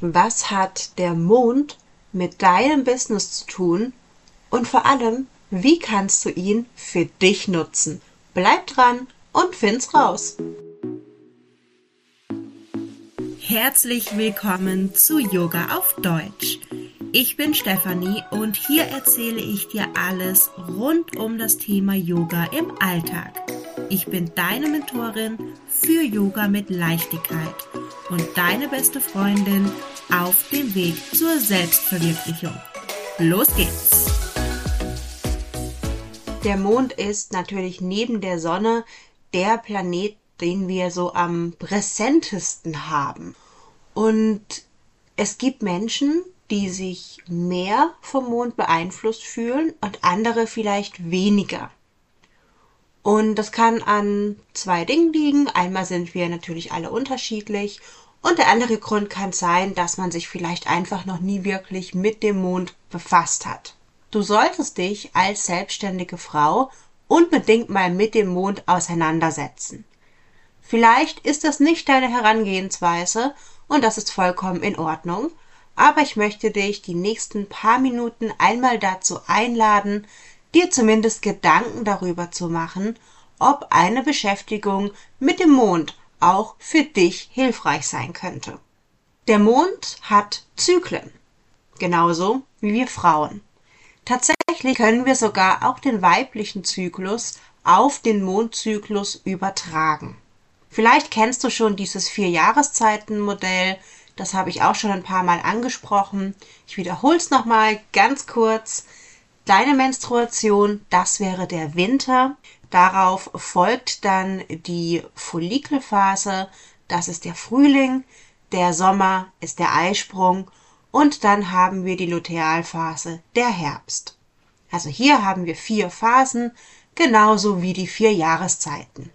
Was hat der Mond mit deinem Business zu tun? Und vor allem, wie kannst du ihn für dich nutzen? Bleib dran und find's raus. Herzlich willkommen zu Yoga auf Deutsch. Ich bin Stefanie und hier erzähle ich dir alles rund um das Thema Yoga im Alltag. Ich bin deine Mentorin für Yoga mit Leichtigkeit und deine beste Freundin auf dem Weg zur Selbstverwirklichung. Los geht's! Der Mond ist natürlich neben der Sonne der Planet, den wir so am präsentesten haben. Und es gibt Menschen, die sich mehr vom Mond beeinflusst fühlen und andere vielleicht weniger. Und das kann an zwei Dingen liegen. Einmal sind wir natürlich alle unterschiedlich und der andere Grund kann sein, dass man sich vielleicht einfach noch nie wirklich mit dem Mond befasst hat. Du solltest dich als selbstständige Frau unbedingt mal mit dem Mond auseinandersetzen. Vielleicht ist das nicht deine Herangehensweise und das ist vollkommen in Ordnung, aber ich möchte dich die nächsten paar Minuten einmal dazu einladen, dir zumindest Gedanken darüber zu machen, ob eine Beschäftigung mit dem Mond auch für dich hilfreich sein könnte. Der Mond hat Zyklen, genauso wie wir Frauen. Tatsächlich können wir sogar auch den weiblichen Zyklus auf den Mondzyklus übertragen. Vielleicht kennst du schon dieses Vier-Jahreszeiten-Modell, das habe ich auch schon ein paar Mal angesprochen. Ich wiederhole es nochmal ganz kurz. Deine Menstruation, das wäre der Winter. Darauf folgt dann die Follikelphase, das ist der Frühling. Der Sommer ist der Eisprung. Und dann haben wir die Lutealphase, der Herbst. Also hier haben wir vier Phasen, genauso wie die vier Jahreszeiten.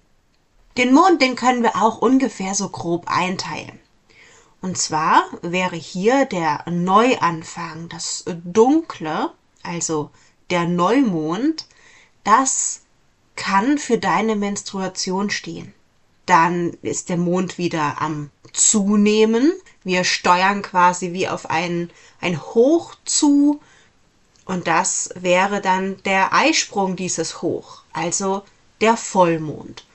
Den Mond, den können wir auch ungefähr so grob einteilen. Und zwar wäre hier der Neuanfang, das Dunkle, also der Neumond, das kann für deine Menstruation stehen. Dann ist der Mond wieder am Zunehmen. Wir steuern quasi wie auf ein, ein Hoch zu. Und das wäre dann der Eisprung dieses Hoch, also der Vollmond.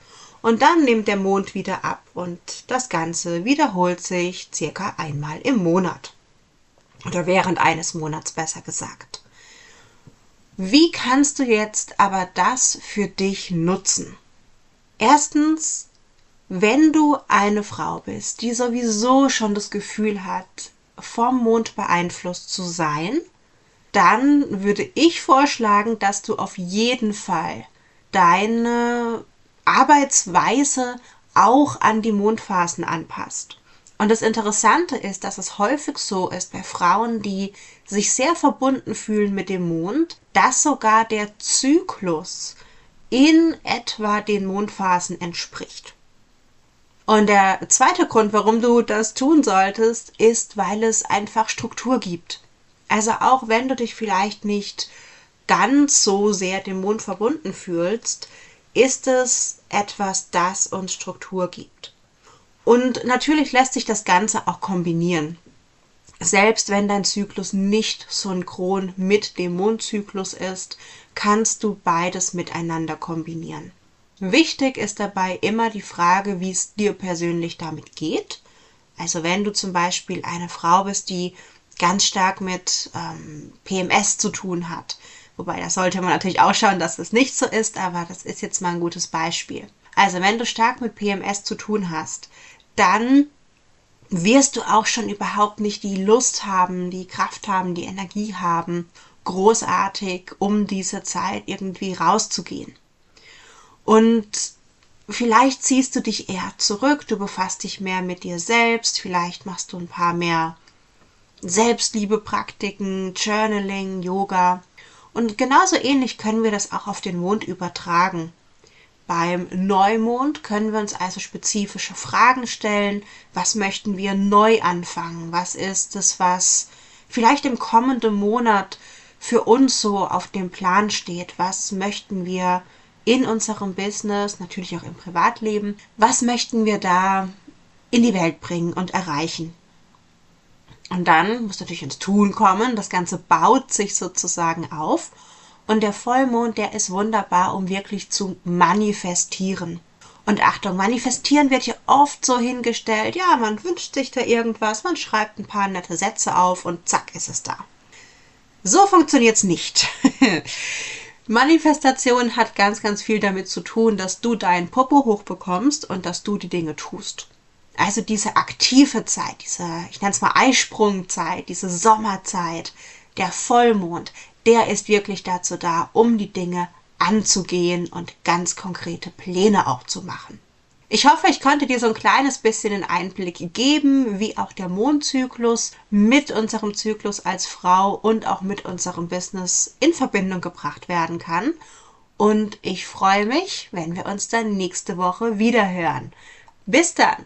Und dann nimmt der Mond wieder ab und das Ganze wiederholt sich circa einmal im Monat. Oder während eines Monats besser gesagt. Wie kannst du jetzt aber das für dich nutzen? Erstens, wenn du eine Frau bist, die sowieso schon das Gefühl hat, vom Mond beeinflusst zu sein, dann würde ich vorschlagen, dass du auf jeden Fall deine Arbeitsweise auch an die Mondphasen anpasst. Und das Interessante ist, dass es häufig so ist bei Frauen, die sich sehr verbunden fühlen mit dem Mond, dass sogar der Zyklus in etwa den Mondphasen entspricht. Und der zweite Grund, warum du das tun solltest, ist, weil es einfach Struktur gibt. Also auch wenn du dich vielleicht nicht ganz so sehr dem Mond verbunden fühlst, ist es etwas, das uns Struktur gibt. Und natürlich lässt sich das Ganze auch kombinieren. Selbst wenn dein Zyklus nicht synchron mit dem Mondzyklus ist, kannst du beides miteinander kombinieren. Wichtig ist dabei immer die Frage, wie es dir persönlich damit geht. Also wenn du zum Beispiel eine Frau bist, die ganz stark mit ähm, PMS zu tun hat, Wobei, da sollte man natürlich auch schauen, dass das nicht so ist, aber das ist jetzt mal ein gutes Beispiel. Also, wenn du stark mit PMS zu tun hast, dann wirst du auch schon überhaupt nicht die Lust haben, die Kraft haben, die Energie haben, großartig um diese Zeit irgendwie rauszugehen. Und vielleicht ziehst du dich eher zurück, du befasst dich mehr mit dir selbst, vielleicht machst du ein paar mehr Selbstliebepraktiken, Journaling, Yoga. Und genauso ähnlich können wir das auch auf den Mond übertragen. Beim Neumond können wir uns also spezifische Fragen stellen. Was möchten wir neu anfangen? Was ist es, was vielleicht im kommenden Monat für uns so auf dem Plan steht? Was möchten wir in unserem Business, natürlich auch im Privatleben, was möchten wir da in die Welt bringen und erreichen? Und dann musst du natürlich ins Tun kommen. Das Ganze baut sich sozusagen auf. Und der Vollmond, der ist wunderbar, um wirklich zu manifestieren. Und Achtung, manifestieren wird hier oft so hingestellt, ja, man wünscht sich da irgendwas, man schreibt ein paar nette Sätze auf und zack ist es da. So funktioniert's nicht. Manifestation hat ganz, ganz viel damit zu tun, dass du deinen Popo hochbekommst und dass du die Dinge tust. Also diese aktive Zeit, diese, ich nenne es mal Eisprungzeit, diese Sommerzeit, der Vollmond, der ist wirklich dazu da, um die Dinge anzugehen und ganz konkrete Pläne auch zu machen. Ich hoffe, ich konnte dir so ein kleines bisschen einen Einblick geben, wie auch der Mondzyklus mit unserem Zyklus als Frau und auch mit unserem Business in Verbindung gebracht werden kann. Und ich freue mich, wenn wir uns dann nächste Woche wieder hören. Bis dann!